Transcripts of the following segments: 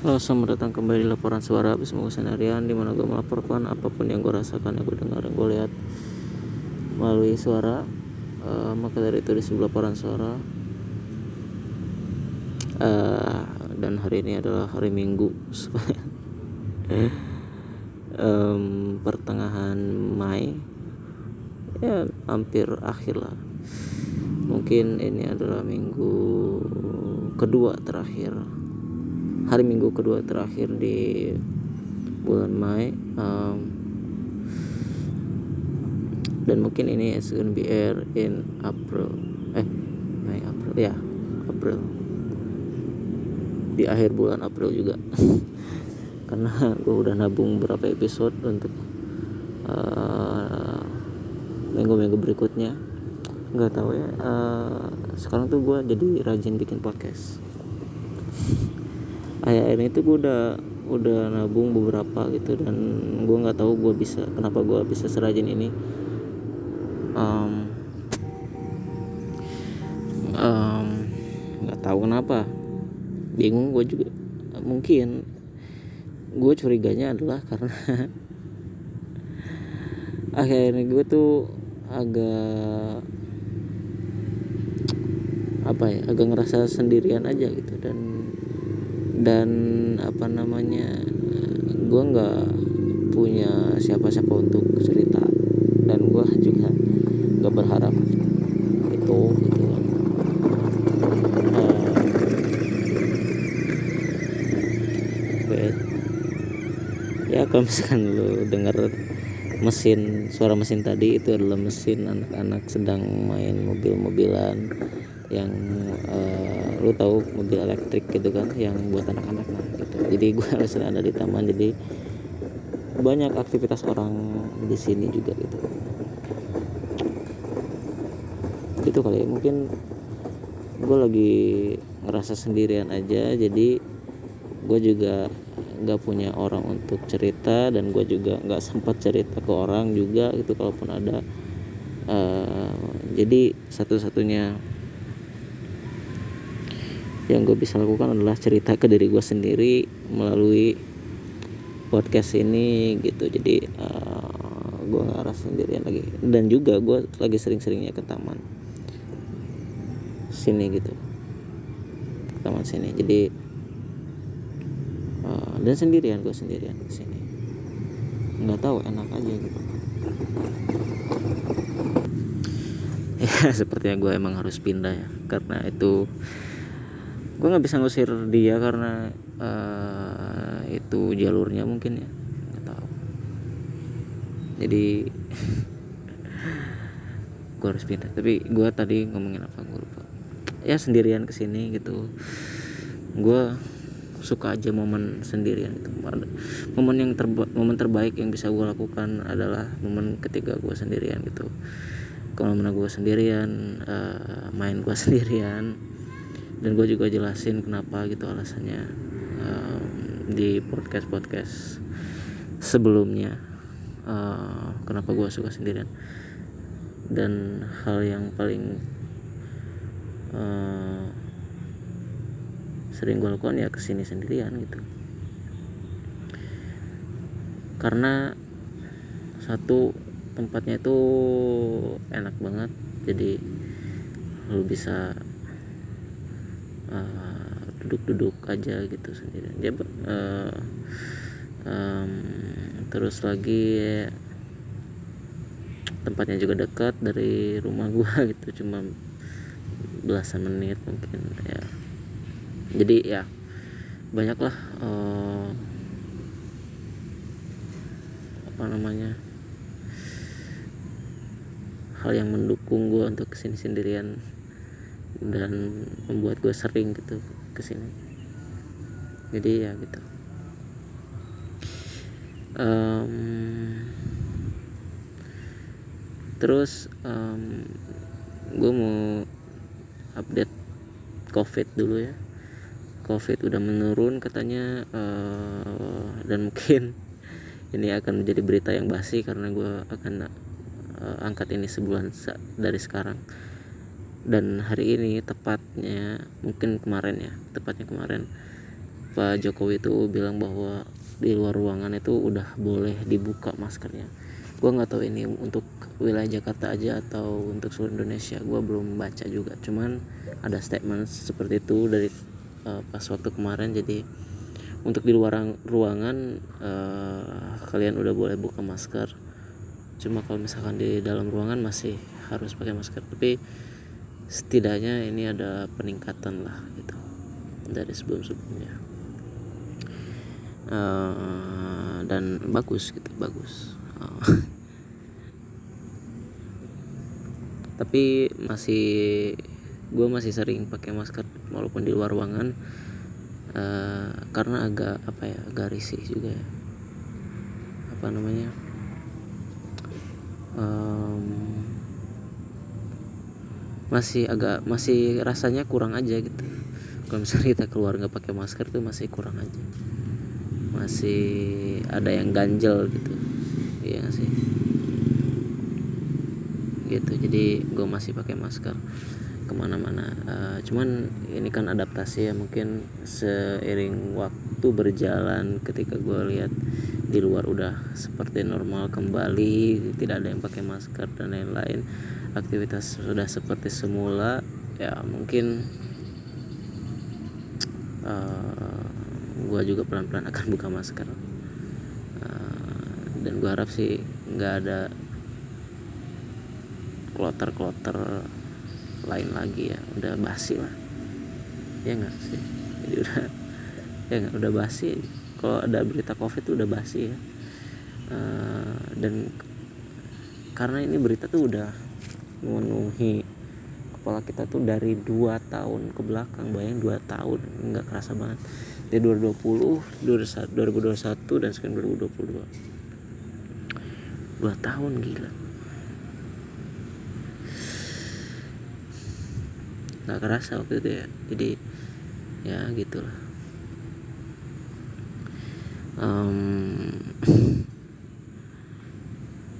Halo, selamat datang kembali di laporan suara Semoga seharian di mana gue melaporkan apa pun yang gue rasakan, yang gue dengar, yang gue lihat melalui suara. Uh, maka dari itu di sebelah laporan suara. Uh, dan hari ini adalah hari Minggu, um, pertengahan Mei, ya hampir akhir lah. Mungkin ini adalah minggu kedua terakhir hari minggu kedua terakhir di bulan Mei um, dan mungkin ini is gonna be air in April eh Mei April ya April. Di akhir bulan April juga. Karena gue udah nabung berapa episode untuk uh, minggu-minggu berikutnya. Nggak tahu ya uh, sekarang tuh gue jadi rajin bikin podcast akhir ini tuh gue udah udah nabung beberapa gitu dan gue nggak tahu gue bisa kenapa gue bisa serajin ini. Um, um, nggak tahu kenapa. Bingung gue juga. Mungkin gue curiganya adalah karena akhirnya gue tuh agak apa ya agak ngerasa sendirian aja gitu dan dan apa namanya gue nggak punya siapa-siapa untuk cerita. Dan gue juga nggak berharap itu gitu. Uh, ya kalau misalkan lu denger mesin suara mesin tadi itu adalah mesin anak-anak sedang main mobil-mobilan yang uh, lu tahu mobil elektrik gitu kan yang buat anak-anak nah gitu. Jadi gue harus ada di taman jadi banyak aktivitas orang di sini juga gitu. Itu kali ya mungkin gue lagi ngerasa sendirian aja jadi gue juga nggak punya orang untuk cerita dan gue juga nggak sempat cerita ke orang juga gitu kalaupun ada. Uh, jadi satu-satunya yang gue bisa lakukan adalah cerita ke diri gue sendiri melalui podcast ini gitu. Jadi uh, gue ngerasa sendirian lagi. Dan juga gue lagi sering-seringnya ke taman sini gitu. Taman sini. Jadi uh, dan sendirian gue sendirian ke sini. Nggak tahu enak aja gitu. Ya sepertinya gue emang harus pindah ya karena itu gue nggak bisa ngusir dia karena uh, itu jalurnya mungkin ya. Nggak tahu. Jadi gue harus pindah. Tapi gue tadi ngomongin apa gue lupa. Ya sendirian ke sini gitu. Gue suka aja momen sendirian itu momen yang terba momen terbaik yang bisa gue lakukan adalah momen ketika gue sendirian gitu. Kalau mana gue sendirian uh, main gue sendirian dan gue juga jelasin kenapa gitu alasannya um, di podcast podcast sebelumnya uh, kenapa gue suka sendirian. Dan hal yang paling uh, sering gue lakukan ya ke sini sendirian gitu. Karena satu tempatnya itu enak banget jadi lu bisa duduk-duduk aja gitu sendirian dia uh, um, terus lagi tempatnya juga dekat dari rumah gua gitu cuma belasan menit mungkin ya. Jadi ya banyaklah uh, apa namanya hal yang mendukung gua untuk ke sini sendirian dan membuat gue sering gitu ke sini. Jadi ya gitu. Um, terus um, gue mau update covid dulu ya. Covid udah menurun katanya uh, dan mungkin ini akan menjadi berita yang basi karena gue akan uh, angkat ini sebulan dari sekarang dan hari ini tepatnya mungkin kemarin ya tepatnya kemarin Pak Jokowi itu bilang bahwa di luar ruangan itu udah boleh dibuka maskernya. Gue nggak tahu ini untuk wilayah Jakarta aja atau untuk seluruh Indonesia gue belum baca juga. Cuman ada statement seperti itu dari uh, pas waktu kemarin. Jadi untuk di luar ruangan uh, kalian udah boleh buka masker. Cuma kalau misalkan di dalam ruangan masih harus pakai masker. Tapi setidaknya ini ada peningkatan lah gitu dari sebelum sebelumnya uh, dan bagus gitu bagus. Uh, tapi masih gue masih sering pakai masker walaupun di luar ruangan uh, karena agak apa ya agak risih juga ya. Apa namanya? Um, masih agak masih rasanya kurang aja gitu. Kalau misalnya kita keluar nggak pakai masker tuh masih kurang aja. Masih ada yang ganjel gitu. Iya gak sih? Gitu jadi gue masih pakai masker ke mana-mana. Uh, cuman ini kan adaptasi ya mungkin seiring waktu berjalan ketika gue lihat di luar udah seperti normal kembali tidak ada yang pakai masker dan lain-lain aktivitas sudah seperti semula ya mungkin uh, eh, gue juga pelan-pelan akan buka masker. Uh, dan gue harap sih nggak ada kloter-kloter lain lagi ya. Udah basi lah. Ya nggak sih? Jadi udah ya nggak udah basi. Kalau ada berita covid tuh udah basi ya. Uh, dan karena ini berita tuh udah memenuhi. Kepala kita tuh dari dua tahun ke belakang bayang dua tahun nggak kerasa banget. Dari 2020 2021 dan sekarang 2022 dua tahun gila. Nggak kerasa waktu itu ya. Jadi ya gitulah. Um,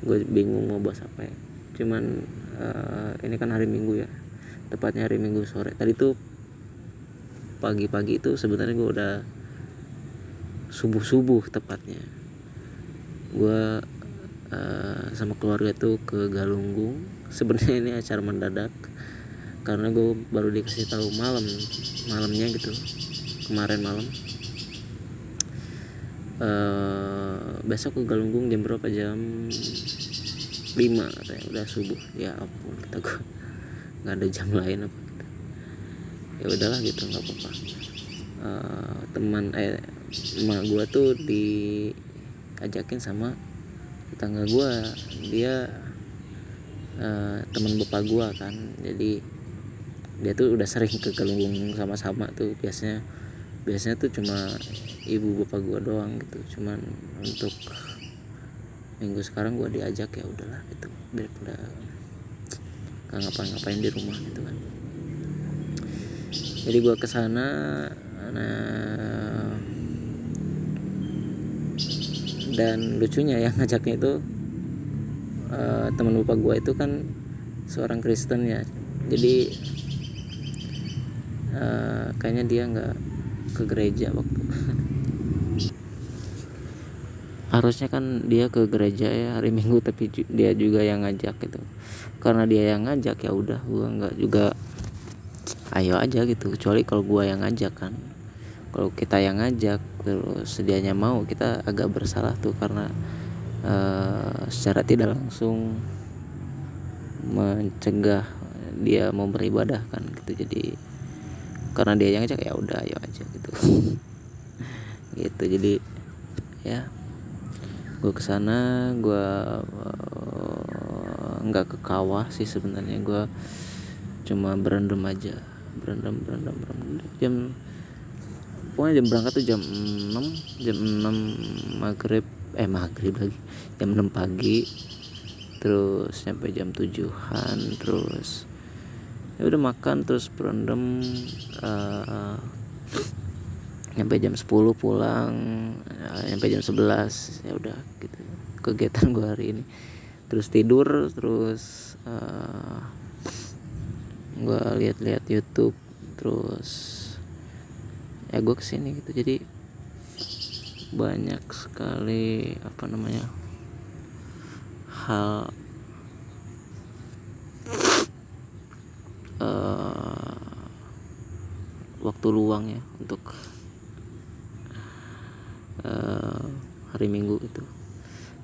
gue bingung mau bahas apa ya cuman uh, ini kan hari minggu ya. Tepatnya hari minggu sore. Tadi tuh pagi-pagi itu sebenarnya gue udah subuh subuh tepatnya. Gue uh, sama keluarga tuh ke Galunggung. Sebenarnya ini acara mendadak karena gue baru dikasih tahu malam malamnya gitu kemarin malam. Uh, besok ke Galunggung jam berapa? Jam 5 katanya udah subuh. Ya ampun kata gue nggak ada jam lain apa gitu. ya udahlah gitu nggak apa-apa. Uh, teman eh emak gue tuh diajakin sama tetangga gue dia uh, teman bapak gue kan. Jadi dia tuh udah sering ke Galunggung sama-sama tuh. Biasanya biasanya tuh cuma ibu bapak gue doang gitu. Cuman untuk minggu sekarang gue diajak ya udahlah gitu. Daripada nggak ngapa-ngapain di rumah gitu kan. Jadi gue ke sana nah dan lucunya yang ngajaknya itu uh, teman bapak gue itu kan seorang Kristen ya. Jadi uh, kayaknya dia nggak ke gereja waktu harusnya kan dia ke gereja ya hari minggu tapi dia juga yang ngajak gitu. Karena dia yang ngajak ya udah gua nggak juga ayo aja gitu. Kecuali kalau gua yang ngajak kan. Kalau kita yang ngajak terus sedianya mau kita agak bersalah tuh karena uh, secara tidak langsung mencegah dia mau beribadah kan gitu. Jadi karena dia yang ngajak ya udah ayo aja gitu. Gitu. Jadi ya gue ke sana gue uh, nggak ke kawah sih sebenarnya. Gue cuma berendam aja. Berendam berendam berendam. Jam pokoknya jam berangkat tuh jam 6 jam 6 maghrib eh maghrib lagi. Jam 6 pagi. Terus sampai jam tujuhan terus ya udah makan terus berendam uh, nyampe jam 10 pulang ya, nyampe jam 11 ya udah gitu. Kegiatan gue hari ini. Terus tidur terus uh, eh, gue lihat-lihat YouTube terus ya gue ke sini gitu. Jadi banyak sekali apa namanya hal uh, waktu luang ya untuk uh, hari minggu itu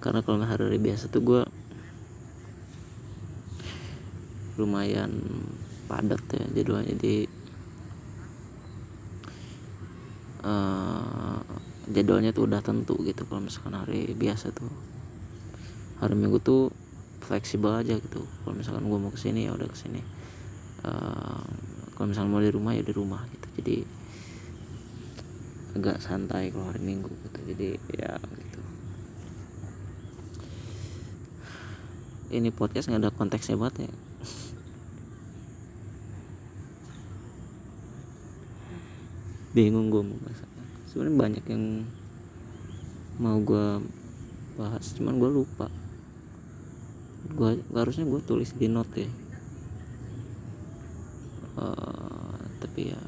karena kalau hari, hari biasa tuh gue lumayan padat ya jadwalnya. Jadi uh, jadwalnya tuh udah tentu gitu kalau misalkan hari biasa tuh. Hari minggu tuh fleksibel aja gitu. Kalau misalkan gue mau ke sini ya udah ke sini uh, kalau misalkan mau di rumah ya di rumah gitu. Jadi agak santai kalau hari minggu gitu. Jadi ya gitu. Ini podcast nggak ada konteksnya banget ya? Bingung gue mau bahas sebenarnya banyak yang mau gue bahas cuman gue lupa. Gue harusnya gue tulis di note ya. Uh, tapi ya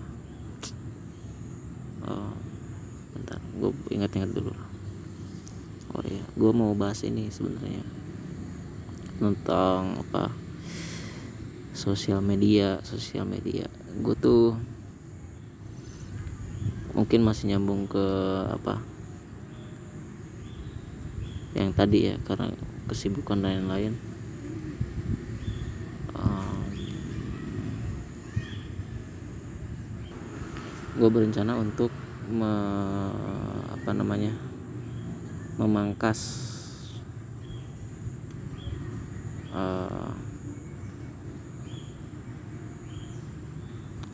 uh, bentar gue ingat-ingat dulu. Oh ya gue mau bahas ini sebenarnya. Tentang apa? Sosial media sosial media. Gue tuh mungkin masih nyambung ke apa? Yang tadi ya karena kesibukan dan lain-lain. Um, gue berencana untuk me, apa namanya memangkas uh,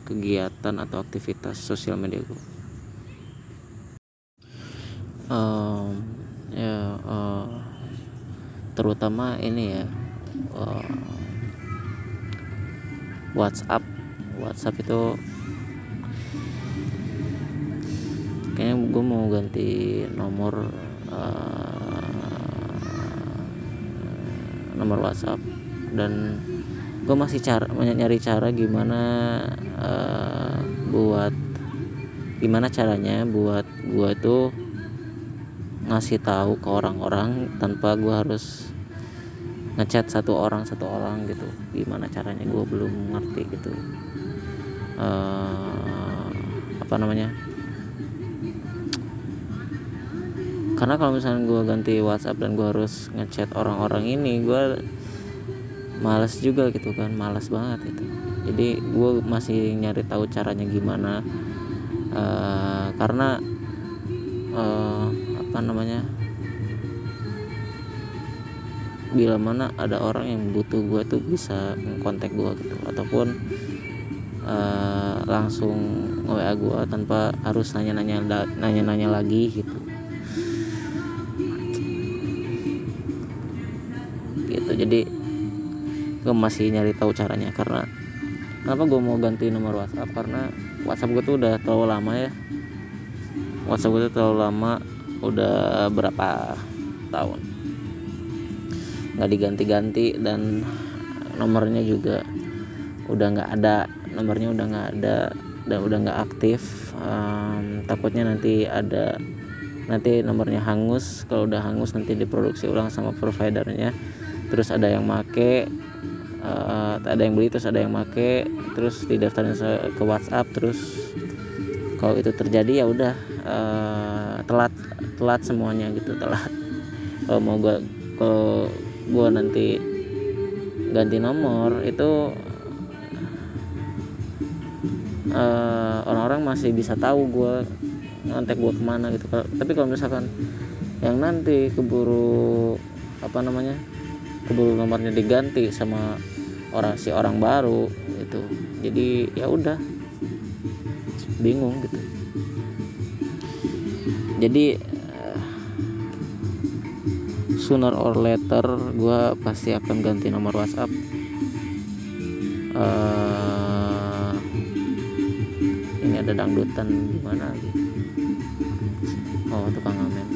kegiatan atau aktivitas sosial media gue um, ya uh, terutama ini ya uh, WhatsApp. WhatsApp itu kayaknya gue mau ganti nomor uh, nomor WhatsApp. Dan gue masih cara nyari cara gimana uh, buat gimana caranya buat gue tuh ngasih tahu ke orang-orang tanpa gue harus ngechat satu orang satu orang gitu. Gimana caranya gue belum ngerti gitu. Uh, apa namanya karena kalau misalnya gue ganti WhatsApp dan gue harus ngechat orang-orang ini gue males juga gitu kan males banget itu jadi gue masih nyari tahu caranya gimana uh, karena uh, apa namanya bila mana ada orang yang butuh gue tuh bisa kontak gue gitu. Ataupun uh, langsung wa gue tanpa harus nanya-nanya nanya-nanya lagi gitu jadi gue masih nyari tahu caranya. Karena kenapa gue mau ganti nomor WhatsApp? Karena WhatsApp gue tuh udah terlalu lama ya. WhatsApp gue tuh terlalu lama udah berapa tahun. Nggak diganti-ganti dan nomornya juga udah nggak ada. Nomornya udah nggak ada dan udah nggak aktif. Um, takutnya nanti ada nanti nomornya hangus. Kalau udah hangus nanti diproduksi ulang sama providernya terus ada yang make uh, ada yang beli terus ada yang make terus didaftarin ke WhatsApp terus kalau itu terjadi ya udah uh, telat telat semuanya gitu telat. Kalau mau gua kalau gua nanti ganti nomor itu uh, orang-orang masih bisa tahu gua ngontek gua ke mana gitu. Tapi kalau misalkan yang nanti keburu apa namanya keburu nomornya diganti sama orang si orang baru itu jadi ya udah. Bingung gitu. Jadi sooner or later gue pasti akan ganti nomor WhatsApp. Uh, ini ada dangdutan gimana lagi oh tukang ngamen.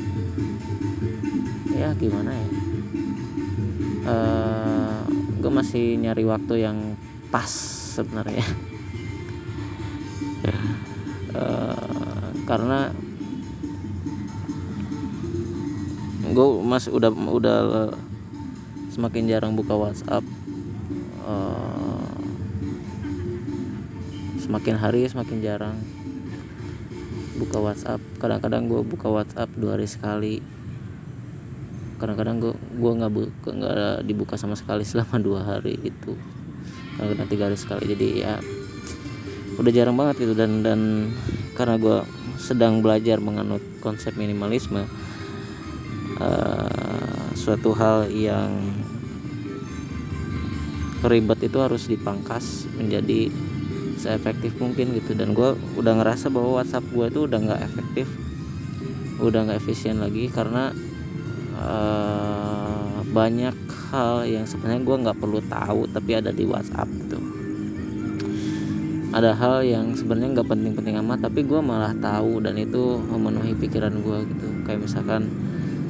Ya gimana ya uh, eh, gue masih nyari waktu yang pas sebenarnya. Uh, karena gue mas udah udah semakin jarang buka WhatsApp. Uh, semakin hari semakin jarang buka WhatsApp. Kadang-kadang gue buka WhatsApp dua hari sekali. Kadang-kadang gue gue nggak buka nggak dibuka sama sekali selama dua hari gitu. Kadang-kadang tiga hari sekali jadi ya udah jarang banget gitu. Dan dan karena gue sedang belajar menganut konsep minimalisme uh, suatu hal yang ribet itu harus dipangkas menjadi seefektif mungkin gitu. Dan gue udah ngerasa bahwa WhatsApp gue itu udah nggak efektif udah nggak efisien lagi karena uh, banyak hal yang sebenarnya gue nggak perlu tahu tapi ada di WhatsApp gitu. Ada hal yang sebenarnya nggak penting-penting amat tapi gue malah tahu dan itu memenuhi pikiran gue gitu. Kayak misalkan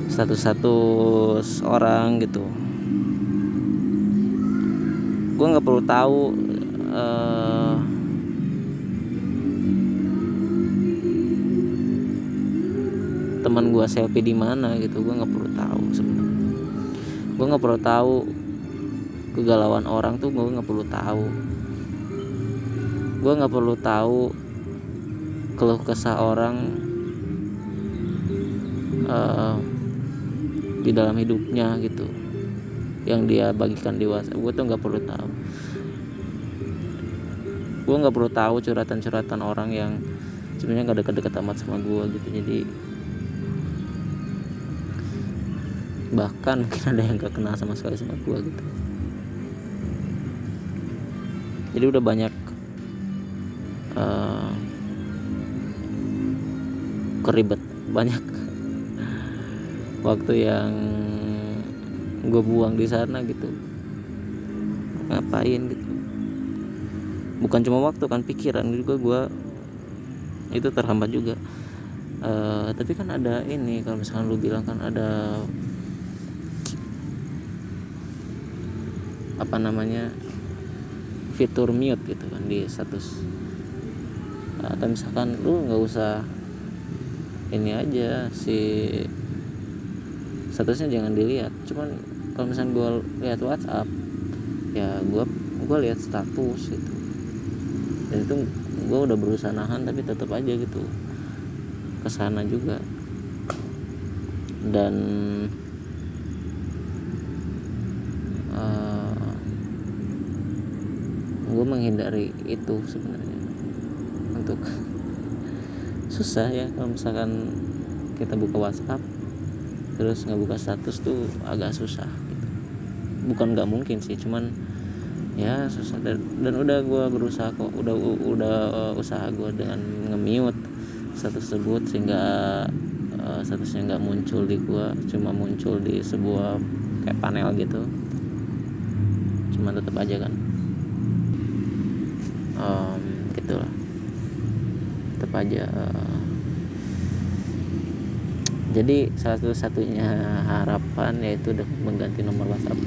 status-status orang gitu. Gue nggak perlu tahu uh, teman gue selfie di mana gitu. Gue nggak perlu tahu sebenarnya gue nggak perlu tahu. Kegalauan orang tuh gue nggak perlu tahu. Gue nggak perlu tahu keluh kesah orang uh, di dalam hidupnya gitu yang dia bagikan di WhatsApp. Gue tuh nggak perlu tahu. Gue nggak perlu tahu curhatan-curhatan orang yang sebenarnya nggak deket-deket amat sama gue gitu. Jadi bahkan mungkin ada yang gak kenal sama sekali sama gue gitu. Jadi udah banyak uh, keribet. Banyak waktu yang gue buang di sana gitu. Ngapain gitu? Bukan cuma waktu kan pikiran juga gue itu terhambat juga. Uh, tapi kan ada ini kalau misalkan lu bilang kan ada apa namanya fitur mute gitu kan di status. Atau misalkan lu nggak usah ini aja si statusnya jangan dilihat. Cuman kalau misalnya gue lihat WhatsApp ya gue gue lihat status gitu. Dan itu gue udah berusaha nahan tapi tetap aja gitu ke sana juga. Dan gue menghindari itu sebenarnya. Untuk susah ya kalau misalkan kita buka WhatsApp terus nggak buka status tuh agak susah gitu. bukan nggak mungkin sih cuman ya susah. Dan, dan udah gue berusaha kok udah udah uh, usaha gue dengan nge-mute status tersebut sehingga uh, statusnya nggak muncul di gue cuma muncul di sebuah kayak panel gitu. Cuman tetap aja kan um, gitu lah tetap aja uh, jadi satu-satunya harapan yaitu mengganti nomor WhatsApp.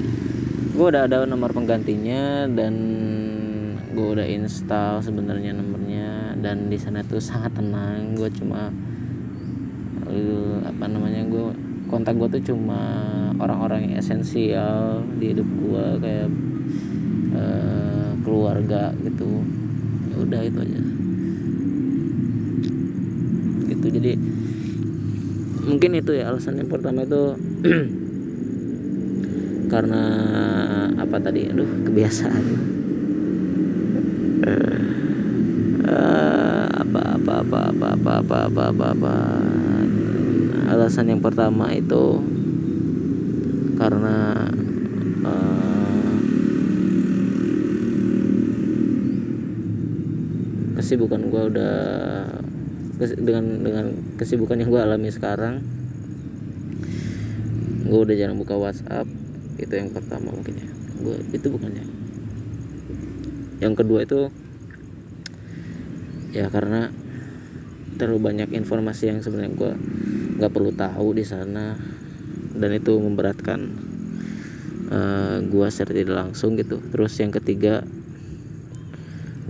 Gue udah ada nomor penggantinya dan gue udah install sebenarnya nomornya dan di sana tuh sangat tenang. Gue cuma uh, apa namanya gue kontak gue tuh cuma orang-orang yang esensial di hidup gue kayak uh, keluarga gitu udah itu aja. Gitu jadi mungkin itu ya alasan yang pertama itu karena apa tadi? Aduh kebiasaan. Uh, apa apa apa apa apa apa apa apa, apa. alasan yang pertama itu karena kesibukan gue udah dengan dengan kesibukan yang gue alami sekarang gue udah jarang buka WhatsApp itu yang pertama mungkin ya. Gue itu bukannya. Yang kedua itu ya karena terlalu banyak informasi yang sebenarnya gue nggak perlu tahu di sana dan itu memberatkan uh, eh, gue secara tidak langsung gitu. Terus yang ketiga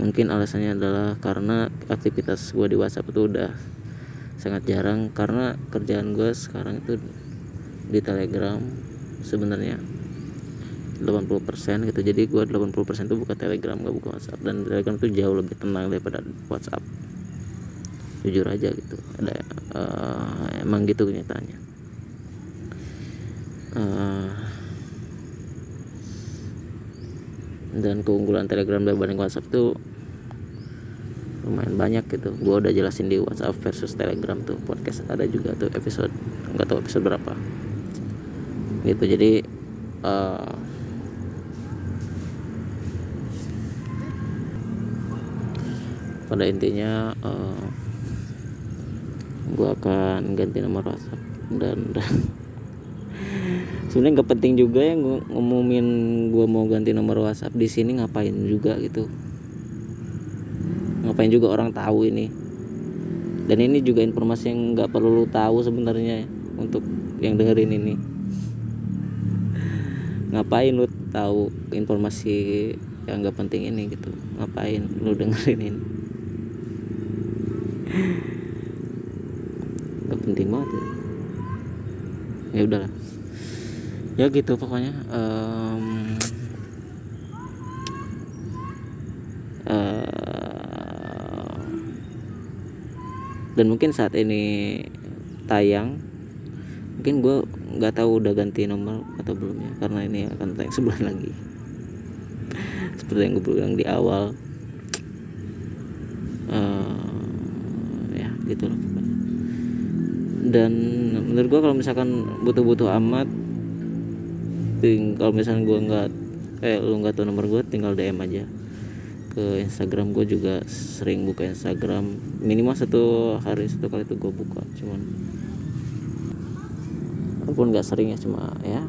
mungkin alasannya adalah karena aktivitas gue di WhatsApp itu udah sangat jarang. Karena kerjaan gue sekarang itu di telegram sebenarnya 80% gitu. Jadi gue 80% itu buka telegram gak buka whatsapp. Dan telegram itu jauh lebih tenang daripada whatsapp. Jujur aja gitu. Ada uh, emang gitu kenyataannya. Uh, dan keunggulan telegram dibanding whatsapp tuh lumayan banyak gitu. Gue udah jelasin di WhatsApp versus Telegram tuh. Podcast ada juga tuh episode nggak tahu episode berapa. Gitu. Jadi uh, pada intinya uh, gue akan ganti nomor WhatsApp dan, sebenarnya nggak penting juga ya ngumumin gue mau ganti nomor WhatsApp di sini ngapain juga gitu ngapain juga orang tahu ini. Dan ini juga informasi yang nggak perlu lu tahu sebenarnya untuk yang dengerin ini. Ngapain lu tahu informasi yang nggak penting ini gitu? Ngapain lu dengerin ini? Nggak penting banget ya. Ya udahlah. Ya gitu pokoknya um, dan mungkin saat ini tayang mungkin gue nggak tahu udah ganti nomor atau belum ya karena ini akan tayang sebulan lagi. Seperti yang gue bilang di awal. Uh, ya gitu loh dan menurut gue kalau misalkan butuh-butuh amat tinggal kalau misalkan gue nggak eh lu nggak tahu nomor gue tinggal DM aja ke Instagram. Gue juga sering buka Instagram. Minimal satu hari satu kali itu gue buka cuman walaupun nggak sering ya cuma ya.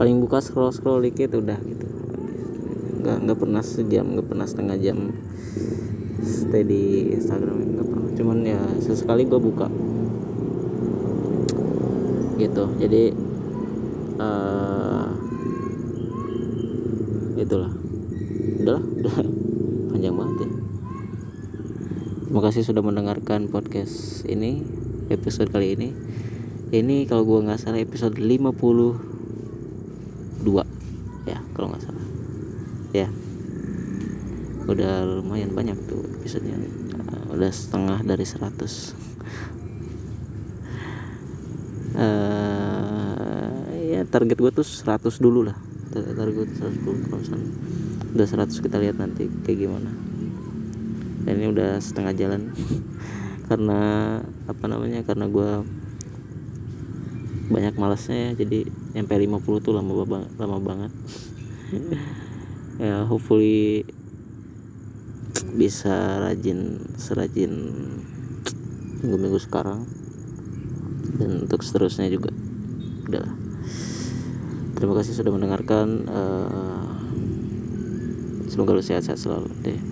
Paling buka scroll scroll dikit udah gitu. Nggak nggak pernah sejam nggak pernah setengah jam stay di Instagram nggak pernah. Cuman ya sesekali gue buka. Gitu. Jadi uh, itulah. Udahlah udah. Panjang banget ya. Terima kasih sudah mendengarkan podcast ini episode kali ini. Ini kalau gua nggak salah episode 52 ya kalau nggak salah. Ya. Udah lumayan banyak tuh episodenya. Uh, udah setengah dari 100 uh, ya target gue tuh 100 dulu lah target 110 kalau misalnya. Udah 100 kita lihat nanti kayak gimana. Dan ini udah setengah jalan. Karena apa namanya karena gue banyak malasnya ya. Jadi sampai 50 tuh lama banget lama banget. Ya hopefully bisa rajin serajin minggu-minggu sekarang. Dan untuk seterusnya juga. Udahlah terima kasih sudah mendengarkan uh, semoga lu sehat-sehat selalu deh